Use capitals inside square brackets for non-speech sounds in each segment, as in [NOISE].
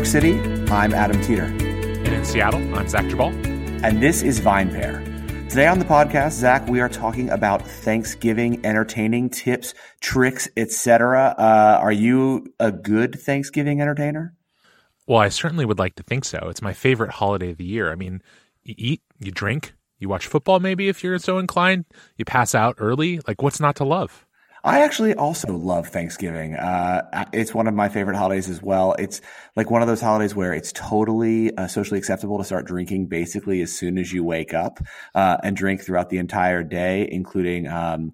York City, I'm Adam Teeter. And in Seattle, I'm Zach Geballe. And this is VinePair. Today on the podcast, Zach, we are talking about Thanksgiving entertaining tips, tricks, etc. Uh, are you a good Thanksgiving entertainer? Well, I certainly would like to think so. It's my favorite holiday of the year. I mean, you eat, you drink, you watch football maybe if you're so inclined, you pass out early. Like, what's not to love? I actually also love Thanksgiving. Uh, it's one of my favorite holidays as well. It's like one of those holidays where it's totally uh, socially acceptable to start drinking basically as soon as you wake up uh, and drink throughout the entire day, including um,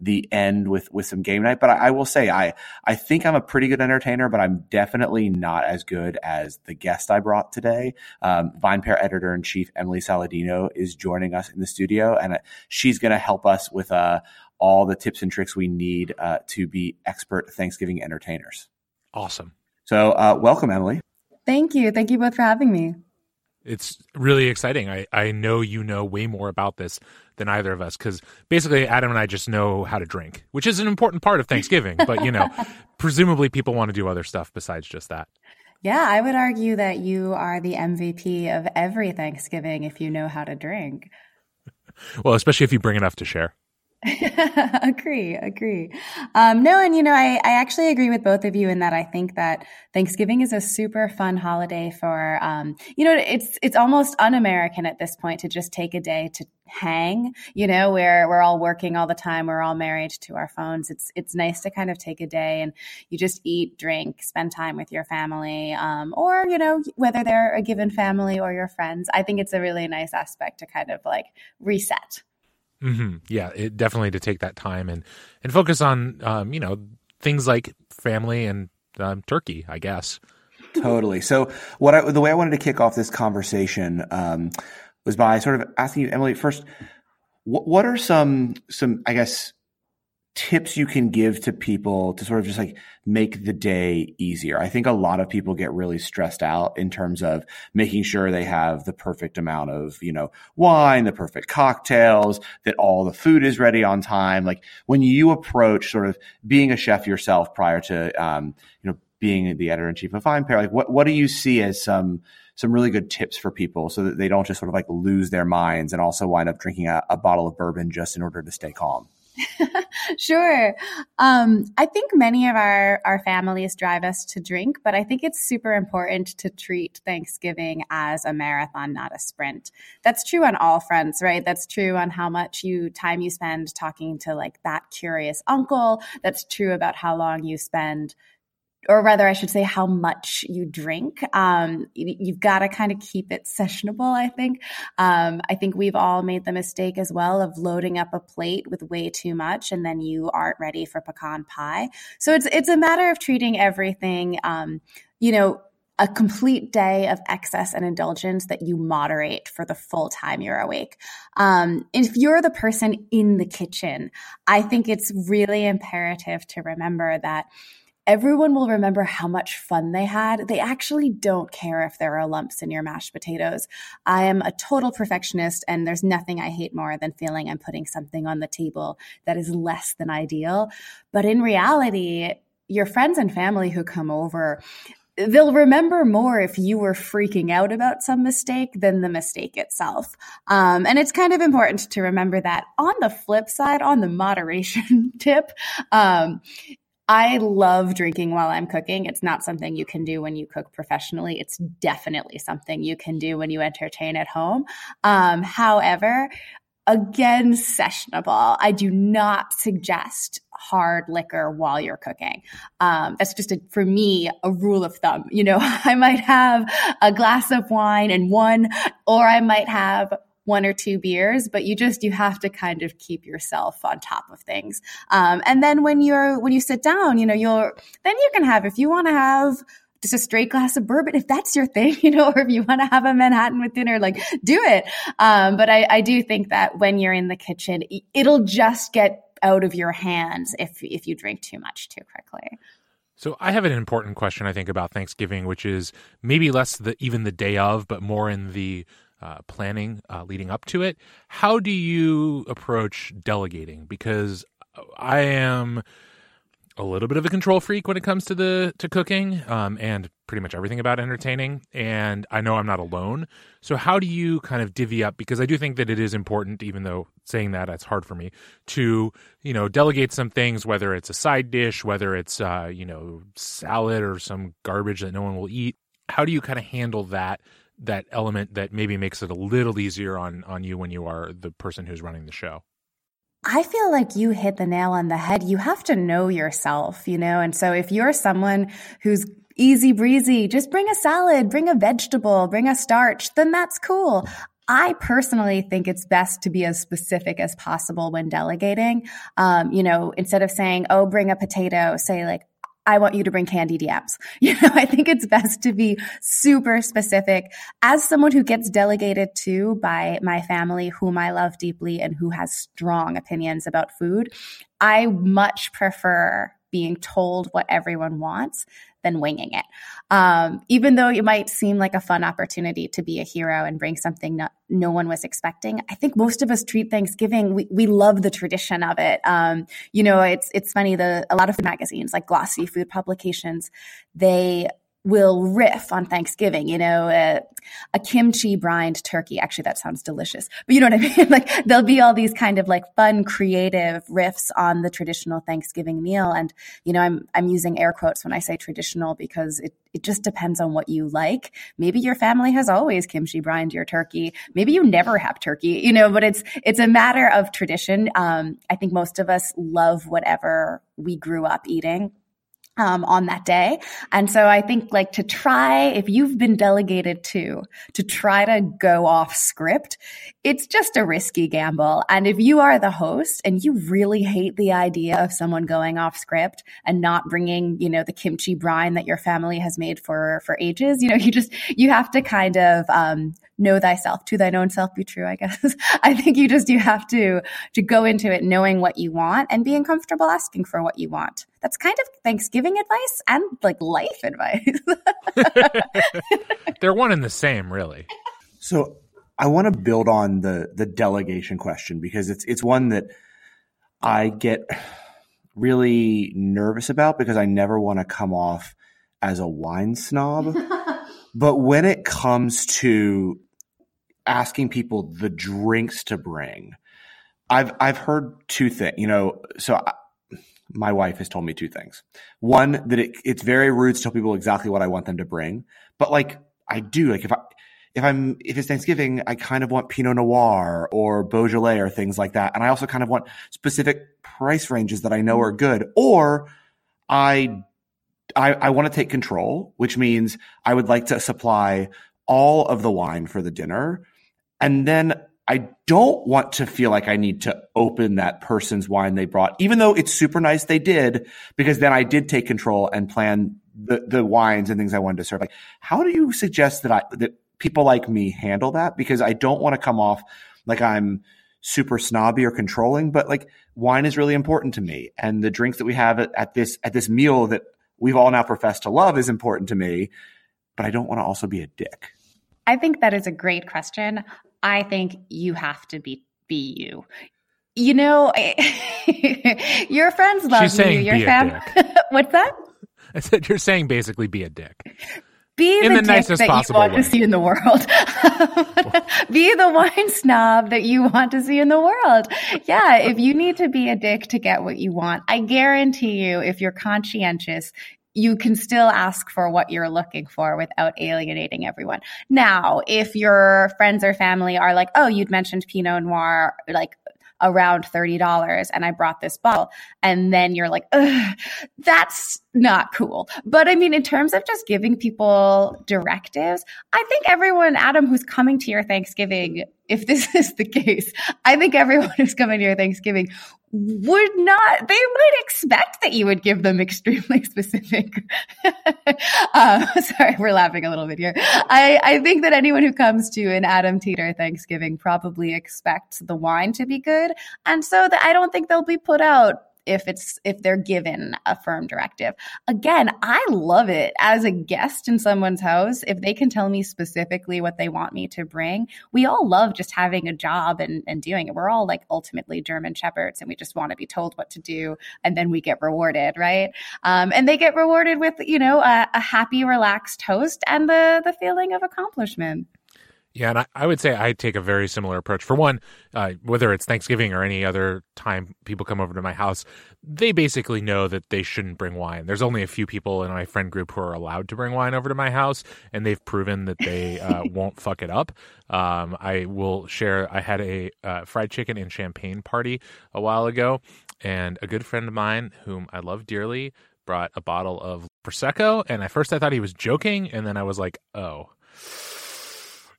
the end with with some game night. But I, I, will say I I think I'm a pretty good entertainer, but I'm definitely not as good as the guest I brought today. Um, VinePair editor in chief Emily Saladino is joining us in the studio, and uh, she's going to help us with uh, all the tips and tricks we need uh, to be expert Thanksgiving entertainers. Awesome. So, uh, welcome, Emily. Thank you. Thank you both for having me. It's really exciting. I, I know you know way more about this than either of us because basically Adam and I just know how to drink, which is an important part of Thanksgiving. but, you know, [LAUGHS] presumably people want to do other stuff besides just that. Yeah, I would argue that you are the MVP of every Thanksgiving if you know how to drink. [LAUGHS] well, especially if you bring enough to share. [LAUGHS] agree, agree. Um, no, and you know, I, I actually agree with both of you in that I think that Thanksgiving is a super fun holiday for, um, you know, it's it's almost un-American at this point to just take a day to hang. You know, where we're all working all the time, we're all married to our phones. It's it's nice to kind of take a day and you just eat, drink, spend time with your family, um, or you know, whether they're a given family or your friends. I think it's a really nice aspect to kind of like reset. Mm-hmm. Yeah, it, definitely to take that time and and focus on um, you know things like family and um, turkey, I guess. Totally. So, what I, the way I wanted to kick off this conversation um, was by sort of asking you, Emily, first, what, what are some some I guess tips you can give to people to sort of just like make the day easier? I think a lot of people get really stressed out in terms of making sure they have the perfect amount of, you know, wine, the perfect cocktails, that all the food is ready on time. Like when you approach sort of being a chef yourself prior to, um, you know, being the editor in chief of VinePair, like what, what do you see as some, some really good tips for people so that they don't just sort of like lose their minds and also wind up drinking a, a bottle of bourbon just in order to stay calm? [LAUGHS] sure. Um, I think many of our, our families drive us to drink, but I think it's super important to treat Thanksgiving as a marathon, not a sprint. That's true on all fronts, right? That's true on how much you time you spend talking to like that curious uncle. That's true about how long you spend or rather, I should say, how much you drink. Um, you've got to kind of keep it sessionable, I think. Um, I think we've all made the mistake as well of loading up a plate with way too much and then you aren't ready for pecan pie. So it's, it's a matter of treating everything, um, you know, a complete day of excess and indulgence that you moderate for the full time you're awake. Um, if you're the person in the kitchen, I think it's really imperative to remember that everyone will remember how much fun they had. They actually don't care if there are lumps in your mashed potatoes. I am a total perfectionist, and there's nothing I hate more than feeling I'm putting something on the table that is less than ideal. But in reality, your friends and family who come over, they'll remember more if you were freaking out about some mistake than the mistake itself. Um, and it's kind of important to remember that. On the flip side, on the moderation [LAUGHS] tip, um, I love drinking while I'm cooking. It's not something you can do when you cook professionally. It's definitely something you can do when you entertain at home. Um, however, again, sessionable. I do not suggest hard liquor while you're cooking. Um, that's just a, for me a rule of thumb. You know, [LAUGHS] I might have a glass of wine and one, or I might have one or two beers, but you just you have to kind of keep yourself on top of things. Um, and then when you're when you sit down, you know, you'll then you can have if you want to have just a straight glass of bourbon if that's your thing, [LAUGHS] you know, or if you want to have a Manhattan with dinner, like do it. Um, but I, I do think that when you're in the kitchen, it'll just get out of your hands if if you drink too much too quickly. So I have an important question I think about Thanksgiving, which is maybe less the even the day of, but more in the uh, planning uh, leading up to it. How do you approach delegating? Because I am a little bit of a control freak when it comes to the to cooking um, and pretty much everything about entertaining and i know i'm not alone so how do you kind of divvy up because i do think that it is important even though saying that it's hard for me to you know delegate some things whether it's a side dish whether it's uh, you know salad or some garbage that no one will eat how do you kind of handle that that element that maybe makes it a little easier on on you when you are the person who's running the show I feel like you hit the nail on the head. You have to know yourself, you know? And so if you're someone who's easy breezy, just bring a salad, bring a vegetable, bring a starch, then that's cool. I personally think it's best to be as specific as possible when delegating. Um, you know, instead of saying, oh, bring a potato, say like, I want you to bring candy yams. [LAUGHS] You know, I think it's best to be super specific. As someone who gets delegated to by my family, whom I love deeply and who has strong opinions about food, I much prefer being told what everyone wants than winging it. Um, even though it might seem like a fun opportunity to be a hero and bring something no, no one was expecting, I think most of us treat Thanksgiving. We, we love the tradition of it. Um, you know, it's it's funny. The a lot of food magazines, like glossy food publications, they will riff on Thanksgiving, you know, a, a, kimchi brined turkey. Actually, that sounds delicious, but you know what I [LAUGHS] mean? like there'll be all these kind of like fun, creative riffs on the traditional Thanksgiving meal. And, you know, I'm, I'm using air quotes when I say traditional because it, it just depends on what you like. Maybe your family has always kimchi brined your turkey. Maybe you never have turkey, you know, but it's, it's a matter of tradition. Um, I think most of us love whatever we grew up eating um, on that day. And so I think like to try, if you've been delegated to, to try to go off script, it's just a risky gamble. And if you are the host and you really hate the idea of someone going off script and not bringing, you know, the kimchi brine that your family has made for, for ages, you know, you just, you have to kind of, um, know thyself to thine own self be true i guess [LAUGHS] i think you just you have to to go into it knowing what you want and being comfortable asking for what you want that's kind of thanksgiving advice and like life advice [LAUGHS] they're one and the same really so i want to build on the the delegation question because it's it's one that i get really nervous about because i never want to come off as a wine snob [LAUGHS] but when it comes to asking people the drinks to bring, I've I've heard two things. You know, so I, my wife has told me two things. One that it, it's very rude to tell people exactly what I want them to bring, but like I do. Like if I if I'm if it's Thanksgiving, I kind of want Pinot Noir or Beaujolais or things like that, and I also kind of want specific price ranges that I know are good. Or I I, I want to take control, which means I would like to supply all of the wine for the dinner and then I don't want to feel like I need to open that person's wine they brought, even though it's super nice they did, because then I did take control and plan the, the wines and things I wanted to serve. Like, how do you suggest that I, that people like me handle that? Because I don't want to come off like I'm super snobby or controlling, but like wine is really important to me. And the drinks that we have at, at this, at this meal that we've all now professed to love is important to me, but I don't want to also be a dick. I think that is a great question. I think you have to be be you. You know, [LAUGHS] your friends love She's you. Saying your family. [LAUGHS] What's that? I said you're saying basically be a dick. Be in the, the nicest that possible you want way. to see in the world. [LAUGHS] be the wine snob that you want to see in the world. Yeah, if you need to be a dick to get what you want, I guarantee you, if you're conscientious, you can still ask for what you're looking for without alienating everyone. Now, if your friends or family are like, oh, you'd mentioned Pinot Noir, like around $30 and I brought this bottle. And then you're like, that's not cool. But I mean, in terms of just giving people directives, I think everyone, Adam, who's coming to your Thanksgiving, if this [LAUGHS] is the case, I think everyone who's coming to your Thanksgiving would not, they might expect that you would give them extremely [LAUGHS] specific. uh, [LAUGHS] sorry, we're laughing a little bit here. I, I think that anyone who comes to an Adam Teeter Thanksgiving probably expects the wine to be good. And so I don't think they'll be put out if it's if they're given a firm directive. Again, I love it as a guest in someone's house if they can tell me specifically what they want me to bring. We all love just having a job and, and doing it. We're all like ultimately German shepherds and we just want to be told what to do and then we get rewarded, right? Um, and they get rewarded with, you know, a, a happy, relaxed host and the the feeling of accomplishment. Yeah, and I, I, would say I take a very similar approach. For one, uh, whether it's Thanksgiving or any other time people come over to my house, they basically know that they shouldn't bring wine. There's only a few people in my friend group who are allowed to bring wine over to my house, and they've proven that they [LAUGHS] uh, won't fuck it up. Um, I will share. I had a uh, fried chicken and champagne party a while ago, and a good friend of mine, whom I love dearly, brought a bottle of prosecco. And at first, I thought he was joking, and then I was like, oh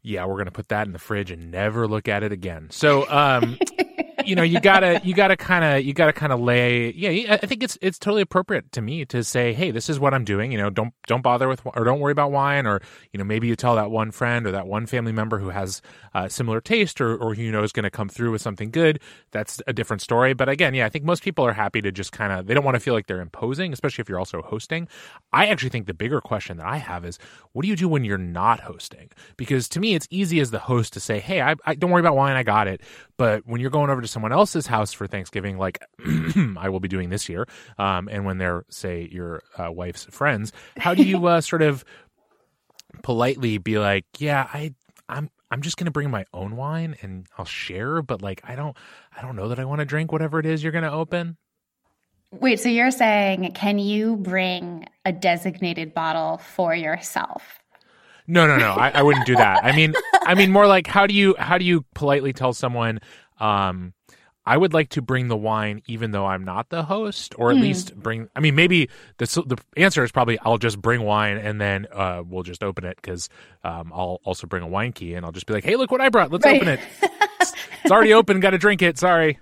yeah, we're going to put that in the fridge and never look at it again. So, um, [LAUGHS] you know, you gotta, you gotta kind of, you gotta kind of lay. Yeah, I think it's it's totally appropriate to me to say, hey, this is what I'm doing. You know, don't don't bother with or don't worry about wine, or you know, maybe you tell that one friend or that one family member who has uh, similar taste or or who you know is going to come through with something good. That's a different story. But again, yeah, I think most people are happy to just kind of they don't want to feel like they're imposing, especially if you're also hosting. I actually think the bigger question that I have is, what do you do when you're not hosting? Because to me, it's easy as the host to say, hey, I, I don't worry about wine, I got it. But when you're going over to someone else's house for Thanksgiving, like [CLEARS THROAT] I will be doing this year, um, and when they're, say, your uh, wife's friends, how do you [LAUGHS] uh, sort of politely be like, yeah, I, I'm, I'm just gonna bring my own wine and I'll share, but like I don't, I don't know that I want to drink whatever it is you're gonna open. Wait, so you're saying, can you bring a designated bottle for yourself? No, no, no. I, I wouldn't do that. I mean, I mean more like how do you how do you politely tell someone, um, I would like to bring the wine even though I'm not the host, or at mm. least bring. I mean, maybe the the answer is probably I'll just bring wine and then uh, we'll just open it because um, I'll also bring a wine key and I'll just be like, hey, look what I brought. Let's right. open it. it's, it's already open. Got to drink it. Sorry.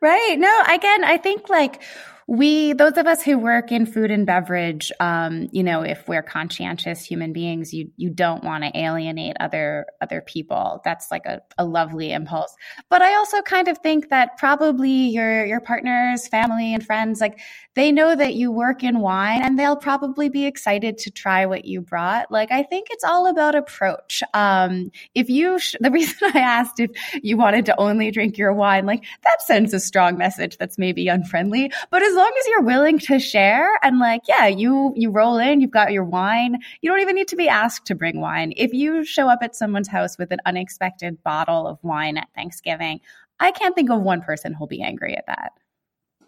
Right. No, again, I think like we those of us who work in food and beverage um, you know if we're conscientious human beings you you don't want to alienate other other people. That's like a, a lovely impulse. But i also kind of think that probably your your partners family and friends like they know that you work in wine and they'll probably be excited to try what you brought. Like i think it's all about approach. Um, if you sh- [LAUGHS] the reason i asked if you wanted to only drink your wine like that sends a strong message that's maybe unfriendly but as long as you're willing to share and like, yeah, you you roll in, you've got your wine. You don't even need to be asked to bring wine. If you show up at someone's house with an unexpected bottle of wine at Thanksgiving, I can't think of one person who'll be angry at that.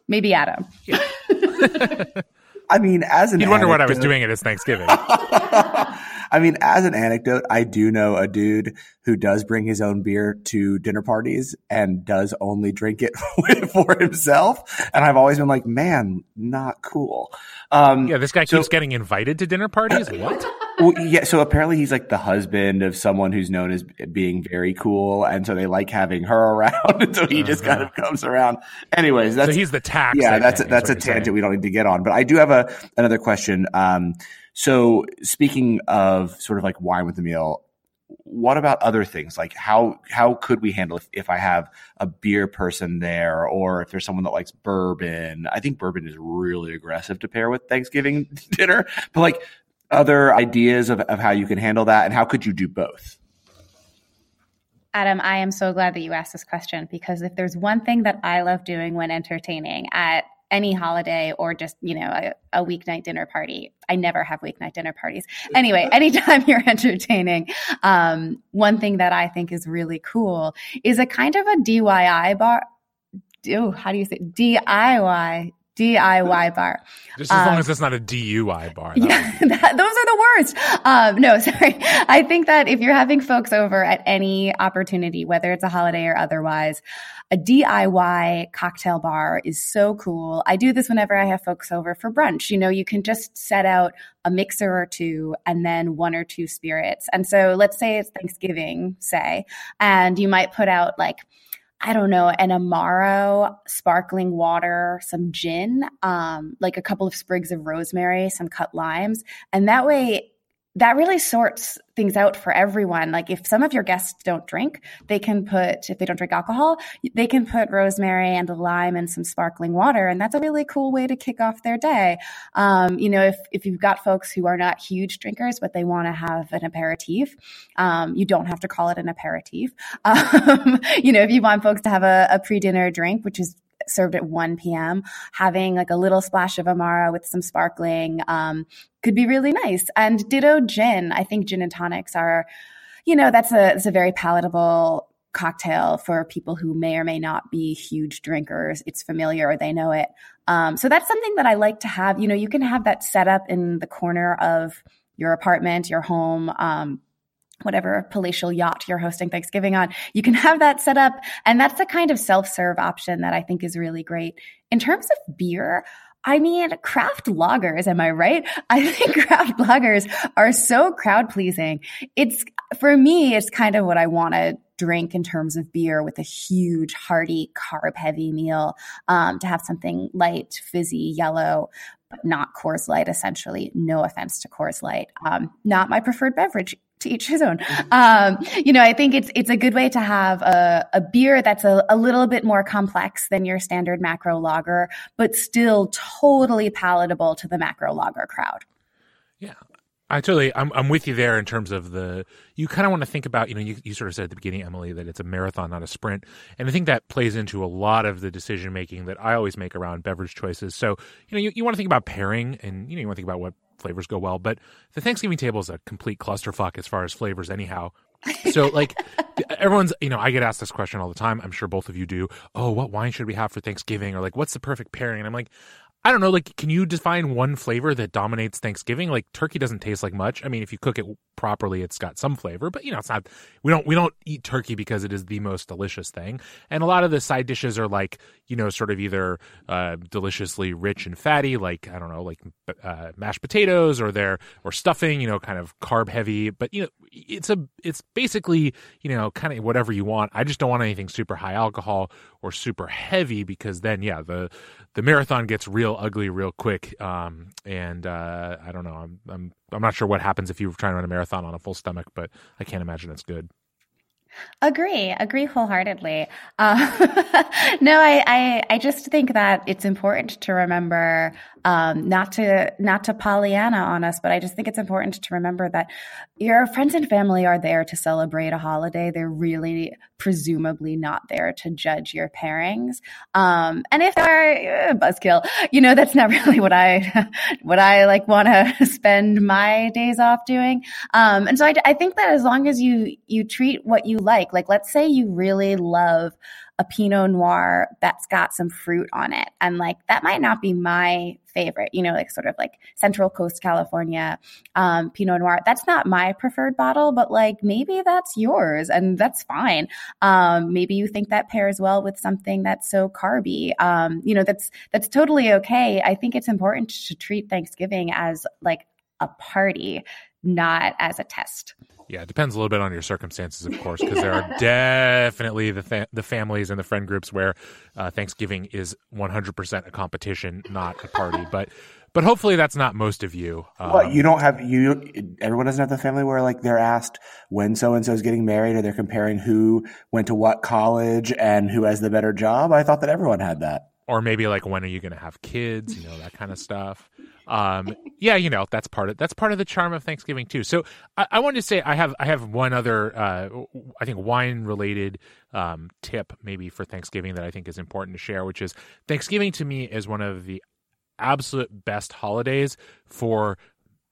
Maybe Adam. Yeah. [LAUGHS] I mean, as an you'd wonder what I was uh, doing at his Thanksgiving. [LAUGHS] I mean, as an anecdote, I do know a dude who does bring his own beer to dinner parties and does only drink it [LAUGHS] for himself. And I've always been like, man, not cool. Um, yeah, this guy so, keeps getting invited to dinner parties. [LAUGHS] what? Well, yeah. So apparently he's like the husband of someone who's known as being very cool, and so they like having her [LAUGHS] around, and so he uh-huh. just kind of comes around. Anyways, that's so he's the tax. Yeah, that's a, that's a tangent saying. we don't need to get on. But I do have a another question. Um, so speaking of sort of like wine with the meal, what about other things? Like how how could we handle if, if I have a beer person there or if there's someone that likes bourbon? I think bourbon is really aggressive to pair with Thanksgiving [LAUGHS] dinner. But like other ideas of, of how you can handle that and how could you do both? Adam, I am so glad that you asked this question because if there's one thing that I love doing when entertaining at any holiday or just, you know, a, a weeknight dinner party. I never have weeknight dinner parties. Anyway, [LAUGHS] anytime you're entertaining, um, one thing that I think is really cool is a kind of a DIY bar. Oh, how do you say DIY DIY bar. Just as um, long as it's not a DUI bar. [LAUGHS] Yeah, that, those are the worst. Um, no, [LAUGHS] sorry. I think that if you're having folks over at any opportunity, whether it's a holiday or otherwise, a DIY cocktail bar is so cool. I do this whenever I have folks over for brunch. You know, you can just set out a mixer or two and then one or two spirits. And so let's say it's Thanksgiving, say, and you might put out like, I don't know, an Amaro, sparkling water, some gin, um, like a couple of sprigs of rosemary, some cut limes. And that way that really sorts things out for everyone. Like if some of your guests don't drink, they can put, if they don't drink alcohol, they can put rosemary and a lime and some sparkling water. And that's a really cool way to kick off their day. Um, you know, if, if you've got folks who are not huge drinkers, but they want to have an aperitif, um, you don't have to call it an aperitif. [LAUGHS] Um, you know, if you want folks to have a, a pre-dinner drink, which is served at 1 p.m. Having like a little splash of Amaro with some sparkling um, could be really nice. And ditto gin. I think gin and tonics are, you know, that's a, it's a very palatable cocktail for people who may or may not be huge drinkers. It's familiar or they know it. Um, so that's something that I like to have. You know, you can have that set up in the corner of your apartment, your home. Um, whatever palatial yacht you're hosting Thanksgiving on, you can have that set up. And that's the kind of self serve option that I think is really great. In terms of beer, I mean, craft lagers, am I right? [LAUGHS] I think craft lagers are so crowd pleasing. It's, for me, it's kind of what I want to drink in terms of beer with a huge, hearty, carb heavy meal, um, to have something light, fizzy, yellow, but not Coors Light, essentially. No offense to Coors Light. Um, not my preferred beverage to each his own. Um, you know, I think it's it's a good way to have a, a beer that's a, a little bit more complex than your standard macro lager, but still totally palatable to the macro lager crowd. Yeah. I totally, I'm, I'm with you there in terms of the, you kind of want to think about, you know, you, you sort of said at the beginning, Emily, that it's a marathon, not a sprint. And I think that plays into a lot of the decision making that I always make around beverage choices. So, you know, you, you want to think about pairing and, you know, you want to think about what flavors go well. But the Thanksgiving table is a complete clusterfuck as far as flavors, anyhow. [LAUGHS] So, like, everyone's, you know, I get asked this question all the time. I'm sure both of you do. Oh, what wine should we have for Thanksgiving? Or, like, what's the perfect pairing? And I'm like, I don't know, like, can you define one flavor that dominates Thanksgiving? Like, turkey doesn't taste like much. I mean, if you cook it properly, it's got some flavor, but you know, it's not. We don't we don't eat turkey because it is the most delicious thing. And a lot of the side dishes are like, you know, sort of either uh, deliciously rich and fatty, like I don't know, like uh, mashed potatoes, or they're or stuffing, you know, kind of carb heavy. But you know, it's a it's basically you know kind of whatever you want. I just don't want anything super high alcohol or super heavy because then yeah the the marathon gets real ugly real quick. Um, and uh, I don't know. I'm I'm I'm not sure what happens if you try to run a marathon on a full stomach, but I can't imagine it's good. Agree, agree wholeheartedly. Uh, [LAUGHS] no, I, I, I just think that it's important to remember, um, not to, not to Pollyanna on us, but I just think it's important to remember that your friends and family are there to celebrate a holiday. They're really presumably not there to judge your pairings. Um, and if they're uh, buzzkill, you know, that's not [LAUGHS] really what I, what I like want to [LAUGHS] spend my days off doing. Um, and so I, I think that as long as you, you treat what you like. Like, let's say you really love a Pinot Noir that's got some fruit on it. And like, that might not be my favorite, you know, like sort of like Central Coast California um, Pinot Noir. That's not my preferred bottle, but like maybe that's yours and that's fine. Um, maybe you think that pairs well with something that's so carby. Um, you know, that's, that's totally okay. I think it's important to treat Thanksgiving as like a party, not as a test. Yeah, it depends a little bit on your circumstances, of course, because there are [LAUGHS] definitely the fa- the families and the friend groups where uh, Thanksgiving is 100% a competition, not a party. [LAUGHS] but but hopefully that's not most of you. Um, well, you don't have you. Everyone doesn't have the family where like they're asked when so and so is getting married, or they're comparing who went to what college and who has the better job. I thought that everyone had that. Or maybe like when are you going to have kids? You know that kind of stuff um, yeah, you know that's part of that's part of the charm of Thanksgiving too. So I, I wanted to say I have I have one other uh, I think wine related um, tip maybe for Thanksgiving that I think is important to share, which is Thanksgiving to me is one of the absolute best holidays for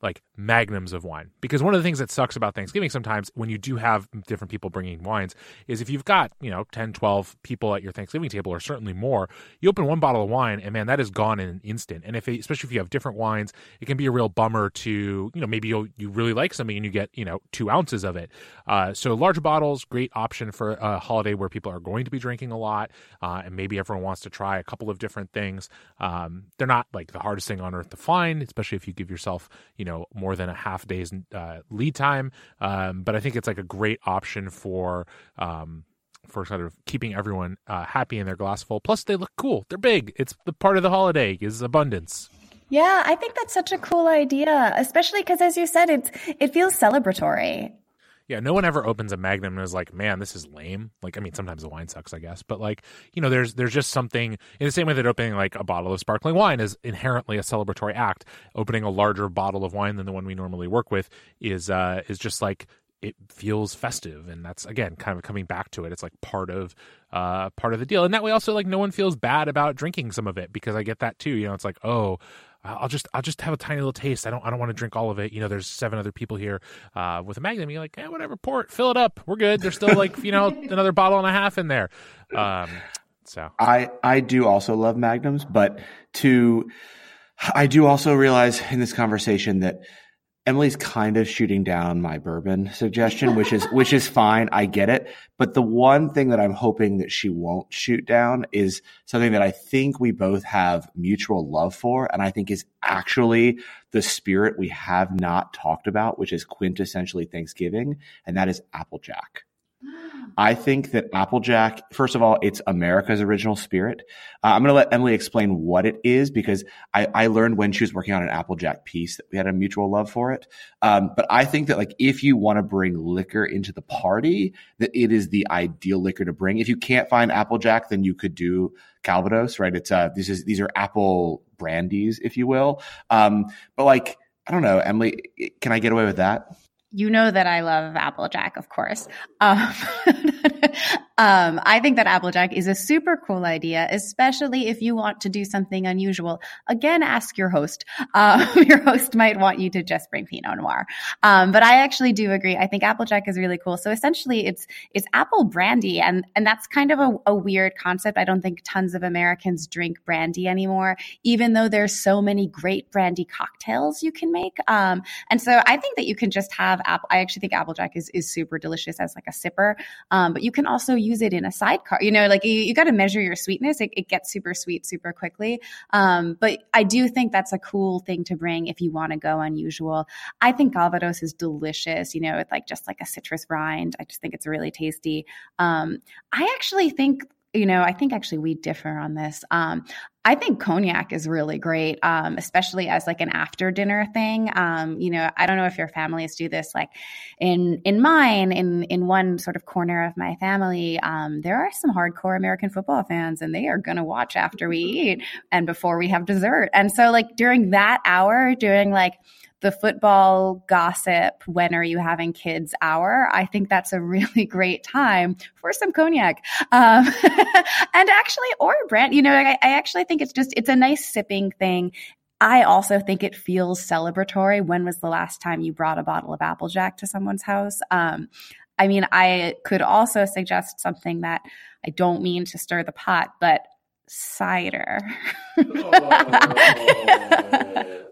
like magnums of wine. Because one of the things that sucks about Thanksgiving sometimes when you do have different people bringing wines is if you've got, you know, 10, 12 people at your Thanksgiving table or certainly more, you open one bottle of wine and man, that is gone in an instant. And if, it, especially if you have different wines, it can be a real bummer to, you know, maybe you you really like something and you get, you know, two ounces of it. Uh, so large bottles, great option for a holiday where people are going to be drinking a lot uh, and maybe everyone wants to try a couple of different things. Um, they're not like the hardest thing on earth to find, especially if you give yourself, you know, more than a half day's uh, lead time. Um, but I think it's like a great option for um, for sort of keeping everyone uh, happy in their glass full. Plus, they look cool. They're big. It's the part of the holiday is abundance. Yeah, I think that's such a cool idea, especially because, as you said, it's it feels celebratory. Yeah, no one ever opens a Magnum and is like, "Man, this is lame." Like, I mean, sometimes the wine sucks, I guess, but like, you know, there's there's just something in the same way that opening like a bottle of sparkling wine is inherently a celebratory act. Opening a larger bottle of wine than the one we normally work with is uh is just like it feels festive and that's again kind of coming back to it it's like part of uh part of the deal and that way also like no one feels bad about drinking some of it because i get that too you know it's like oh I'll just I'll just have a tiny little taste. I don't I don't want to drink all of it. You know, there's seven other people here uh, with a Magnum. You're like, yeah, whatever, pour it, fill it up. We're good. There's still like you know [LAUGHS] another bottle and a half in there. Um, so I I do also love Magnums, but to I do also realize in this conversation that Emily's kind of shooting down my bourbon suggestion, which is which is fine. I get it. But the one thing that I'm hoping that she won't shoot down is something that I think we both have mutual love for, and I think is actually the spirit we have not talked about, which is quintessentially Thanksgiving, and that is Applejack. I think that Applejack, first of all, it's America's original spirit. Uh, I'm going to let Emily explain what it is because I, I, learned when she was working on an Applejack piece that we had a mutual love for it. Um, but I think that like if you want to bring liquor into the party, that it is the ideal liquor to bring. If you can't find Applejack, then you could do Calvados, right? It's uh, these is these are apple brandies, if you will. Um, but like I don't know, Emily, can I get away with that? You know that I love Applejack, of course. Um, [LAUGHS] um, I think that Applejack is a super cool idea, especially if you want to do something unusual. Again, ask your host. Uh, [LAUGHS] your host might want you to just bring Pinot Noir. Um, but I actually do agree. I think Applejack is really cool. So essentially, it's it's apple brandy, and and that's kind of a, a weird concept. I don't think tons of Americans drink brandy anymore, even though there's so many great brandy cocktails you can make. Um, and so I think that you can just have apple. I actually think Applejack is is super delicious as like a sipper. Um, but you can also use it in a sidecar. You know, like you, you got to measure your sweetness. It, it, gets super sweet super quickly. Um, but I do think that's a cool thing to bring if you want to go unusual. I think Calvados is delicious. You know, with like just like a citrus rind. I just think it's really tasty. Um, I actually think you know, I think actually we differ on this. Um, I think cognac is really great, um, especially as like an after dinner thing. Um, you know, I don't know if your families do this. Like in in mine, in in one sort of corner of my family, um, there are some hardcore American football fans, and they are going to watch after we [LAUGHS] eat and before we have dessert. And so, like during that hour, during like the football gossip when are you having kids hour i think that's a really [LAUGHS] great time for some cognac um, [LAUGHS] and actually or brand you know I, I actually think it's just it's a nice sipping thing I also think it feels celebratory. When was the last time you brought a bottle of Applejack to someone's house? Um, I mean, I could also suggest something that I don't mean to stir the pot, but cider. [LAUGHS]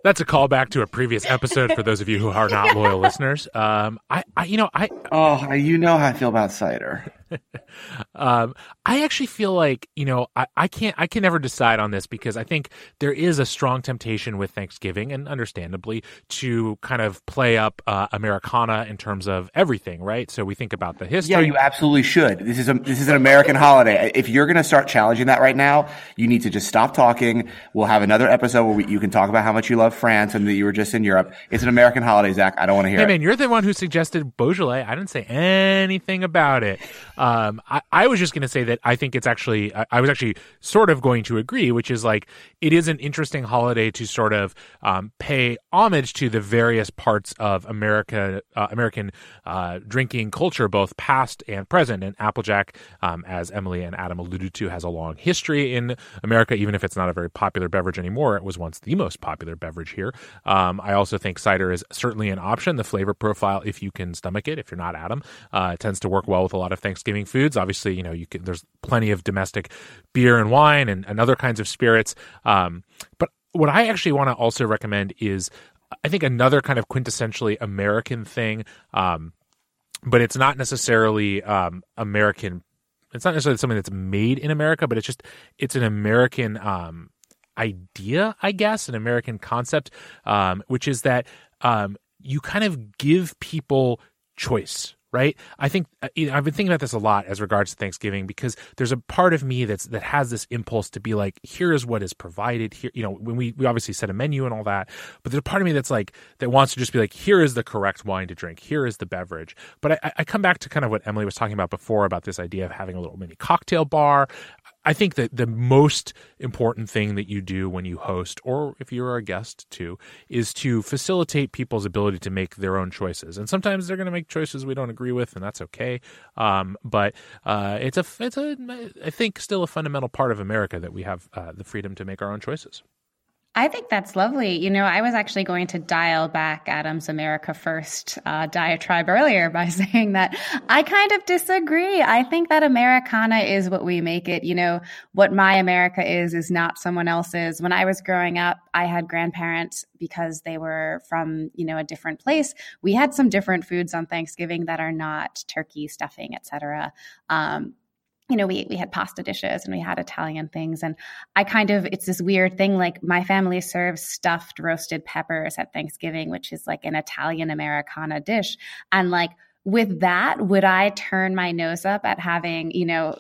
That's a callback to a previous episode for those of you who are not loyal [LAUGHS] listeners. Um, I, I, you know, I oh, you know how I feel about cider. [LAUGHS] um, I actually feel like you know I, I can't I can never decide on this because I think there is a strong temptation with Thanksgiving and understandably to kind of play up uh, Americana in terms of everything, right? So we think about the history. Yeah, you absolutely should. This is a this is an American holiday. If you're going to start challenging that right now, you need to just stop talking. We'll have another episode where we, you can talk about how much you love France and that you were just in Europe. It's an American holiday, Zach. I don't want to hear hey, it. man, you're the one who suggested Beaujolais. I didn't say anything about it. Um, I, I, was just going to say that I think it's actually, I, I, was actually sort of going to agree, which is like, it is an interesting holiday to sort of um, pay homage to the various parts of America, uh, American uh, drinking culture, both past and present. And Applejack, um, as Emily and Adam alluded to, has a long history in America, even if it's not a very popular beverage anymore. It was once the most popular beverage here. Um, I also think cider is certainly an option. The flavor profile, if you can stomach it, if you're not Adam, uh, tends to work well with a lot of Thanksgiving foods. Obviously, you know, you can, there's plenty of domestic beer and wine and, and other kinds of spirits. Um, but what I actually want to also recommend is, I think another kind of quintessentially American thing. Um, but it's not necessarily um, American. It's not necessarily something that's made in America, but it's just it's an American um, idea, I guess, an American concept, um, which is that um, you kind of give people choice right? I think uh, you know, I've been thinking about this a lot as regards to Thanksgiving because there's a part of me that's that has this impulse to be like, here is what is provided here. You know, when we we obviously set a menu and all that, but there's a part of me that's like that wants to just be like, here is the correct wine to drink, here is the beverage. But I, I come back to kind of what Emily was talking about before about this idea of having a little mini cocktail bar. I think that the most important thing that you do when you host, or if you're a guest too, is to facilitate people's ability to make their own choices. And sometimes they're going to make choices we don't agree with, and that's okay. Um, but uh, it's a, it's a, I think, still a fundamental part of America that we have uh, the freedom to make our own choices. I think that's lovely. You know, I was actually going to dial back Adam's America First uh, diatribe earlier by [LAUGHS] saying that I kind of disagree. I think that Americana is what we make it. You know, what my America is, is not someone else's. When I was growing up, I had grandparents because they were from, you know, a different place. We had some different foods on Thanksgiving that are not turkey, stuffing, etc. Um, you know, we we had pasta dishes and we had Italian things. And I kind of it's this weird thing, like my family serves stuffed roasted peppers at Thanksgiving, which is like an Italian Americana dish. And like with that, would I turn my nose up at having, you know,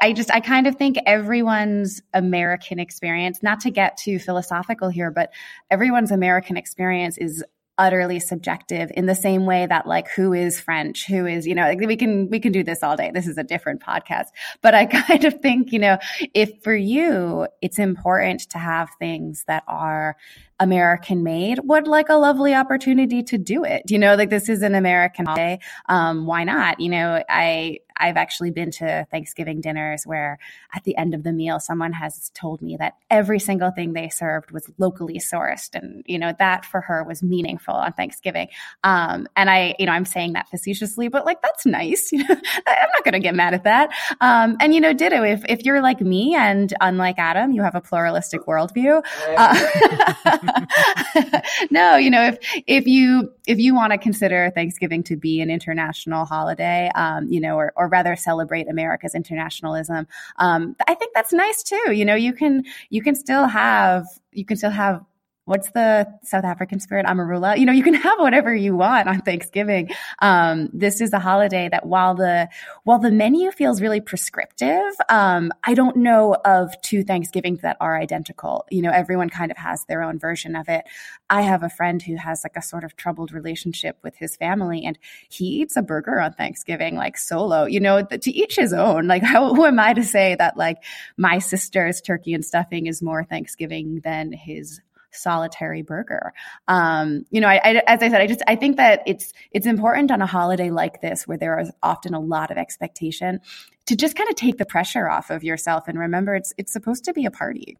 I just, I kind of think everyone's American experience, not to get too philosophical here, but everyone's American experience is utterly subjective in the same way that like who is french? Who is you know like we can we can do this all day. This is a different podcast. But i [LAUGHS] kind of think you know if for you it's important to have things that are American made, what like a lovely opportunity to do it. You know, like this is an American holiday. Um, why not? You know, I I've actually been to Thanksgiving dinners where at the end of the meal, someone has told me that every single thing they served was locally sourced. And, you know, that for her was meaningful on Thanksgiving. Um, and I, you know, I'm saying that facetiously, but like, that's nice. [LAUGHS] You know, I'm not going to get mad at that. Um, and, you know, ditto, if, if you're like me and unlike Adam, you have a pluralistic worldview. Uh, [LAUGHS] [LAUGHS] [LAUGHS] no, you know, if, if you, if you want to consider Thanksgiving to be an international holiday, um, you know, or, or rather celebrate America's internationalism, um, I think that's nice too. You know, you can, you can still have, you can still have what's the South African spirit? Amarula. You know, you can [LAUGHS] have whatever you want on Thanksgiving. Um, this is a holiday that while the, while the menu feels really prescriptive, um, I don't know of two Thanksgivings that are identical. You know, everyone kind of has their own version of it. I have a friend who has like a sort of troubled relationship with his family and he eats a burger on Thanksgiving, like solo, you know, to each his own. Like, [LAUGHS] how, who am I to say that like my sister's turkey and stuffing is more Thanksgiving than his solitary burger. Um, you know, I, I, as I said, I just I think that it's it's important on a holiday like this where there is often a lot of expectation to just kind of take the pressure off of yourself and remember it's it's supposed to be a party.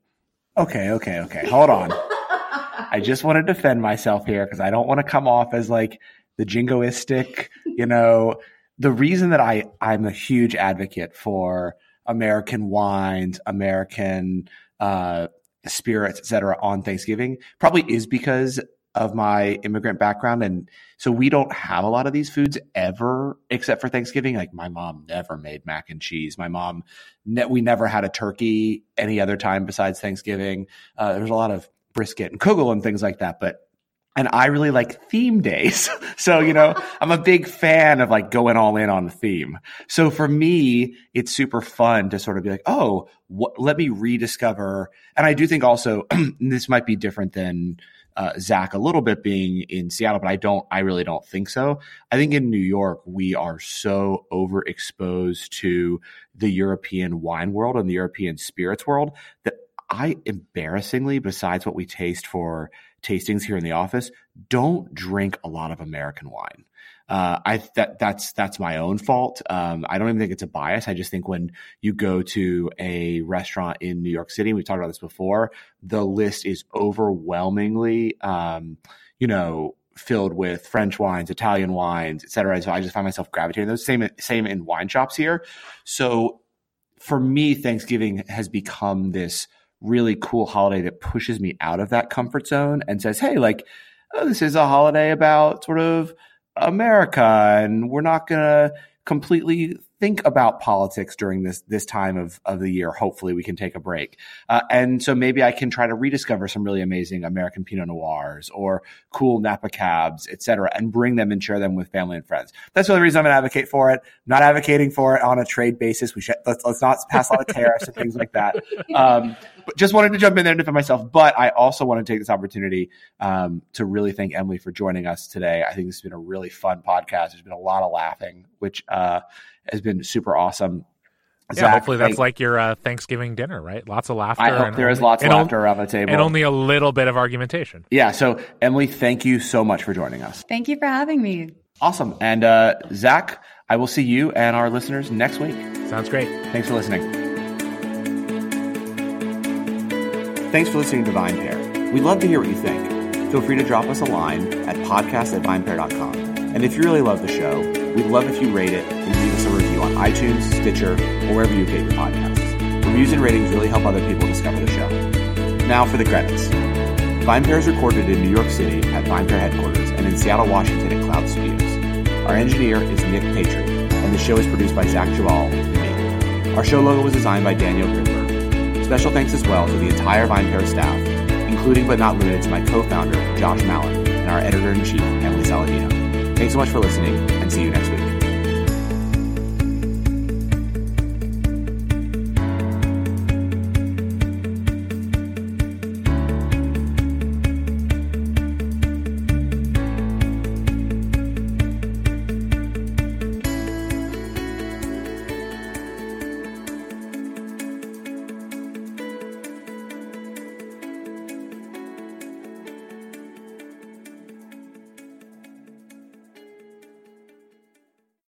Okay, okay, okay. Hold on. I just want to defend myself here because I don't want to come off as like the jingoistic, you know. The reason that I I'm a huge advocate for American wines, American uh, spirits, etc., on Thanksgiving probably is because of my immigrant background. And so we don't have a lot of these foods ever, except for Thanksgiving. Like my mom never made mac and cheese. My mom, ne- we never had a turkey any other time besides Thanksgiving. Uh, there's a lot of brisket and kugel and things like that. But and I really like theme days. [LAUGHS] so, you know, I'm a big fan of like going all in on the theme. So for me, it's super fun to sort of be like, oh, what, let me rediscover. And I do think also [CLEARS THROAT] this might be different than uh, Zach a little bit being in Seattle, but I don't, I really don't think so. I think in New York, we are so overexposed to the European wine world and the European spirits world that I embarrassingly, besides what we taste for tastings here in the office, don't drink a lot of American wine. Uh, I that that's that's my own fault. Um, I don't even think it's a bias. I just think when you go to a restaurant in New York City, we've talked about this before, the list is overwhelmingly, um, you know, filled with French wines, Italian wines, et cetera. So I just find myself gravitating those same same in wine shops here. So for me, Thanksgiving has become this really cool holiday that pushes me out of that comfort zone and says, hey, like, oh, this is a holiday about sort of America, and we're not going to completely think about politics during this this time of, of the year. Hopefully, we can take a break, uh, and so maybe I can try to rediscover some really amazing American Pinot Noirs or cool Napa cabs, et cetera, and bring them and share them with family and friends. That's the only reason I'm to advocate for it. not advocating for it on a trade basis. We should let's, let's not pass a lot of tariffs and things like that. Um, but just wanted to jump in there and defend myself. But I also want to take this opportunity um, to really thank Emily for joining us today. I think this has been a really fun podcast. There's been a lot of laughing, which uh, has been super awesome. Yeah, Zach, hopefully that's like your uh, Thanksgiving dinner, right? Lots of laughter. I hope there is lots of laughter around the table. And only a little bit of argumentation. Yeah. So, Emily, thank you so much for joining us. Thank you for having me. Awesome. And uh, Zach, I will see you and our listeners next week. Sounds great. Thanks for listening. Thanks for listening to VinePair. We'd love to hear what you think. Feel free to drop us a line at podcast at vinepair.com. And if you really love the show, we'd love if you rate it iTunes, Stitcher, or wherever you get your podcasts. Reviews and ratings really help other people discover the show. Now for the credits. VinePair is recorded in New York City at VinePair headquarters and in Seattle, Washington at Cloud Studios. Our engineer is Nick Patry, and the show is produced by Zach Geballe and me. Our show logo was designed by Daniel Grimberg. Special thanks as well to the entire VinePair staff, including but not limited to my co-founder, Josh Malin, and our editor-in-chief, Emily Saladino. Thanks so much for listening, and see you next week.